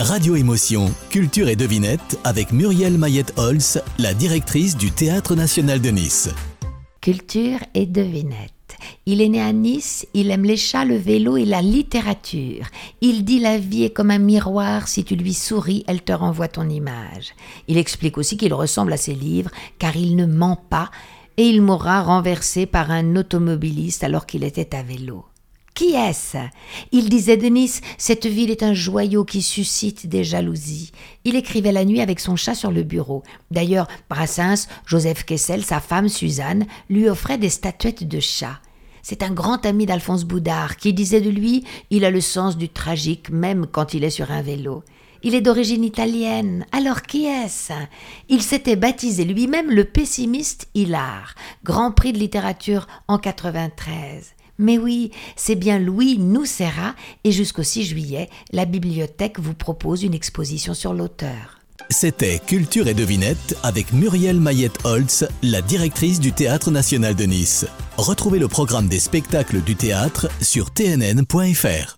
Radio Émotion, Culture et Devinette avec Muriel Mayette-Holz, la directrice du Théâtre National de Nice. Culture et Devinette. Il est né à Nice, il aime les chats, le vélo et la littérature. Il dit la vie est comme un miroir, si tu lui souris, elle te renvoie ton image. Il explique aussi qu'il ressemble à ses livres, car il ne ment pas, et il mourra renversé par un automobiliste alors qu'il était à vélo. Qui est-ce? Il disait de Nice, cette ville est un joyau qui suscite des jalousies. Il écrivait la nuit avec son chat sur le bureau. D'ailleurs, Brassens, Joseph Kessel, sa femme Suzanne, lui offraient des statuettes de chats. C'est un grand ami d'Alphonse Boudard qui disait de lui Il a le sens du tragique même quand il est sur un vélo. Il est d'origine italienne. Alors qui est-ce? Il s'était baptisé lui-même le pessimiste Hilar, Grand Prix de littérature en 93. Mais oui, c'est bien Louis Noussera et jusqu'au 6 juillet, la bibliothèque vous propose une exposition sur l'auteur. C'était Culture et Devinette avec Muriel Mayette-Holtz, la directrice du Théâtre National de Nice. Retrouvez le programme des spectacles du théâtre sur tnn.fr.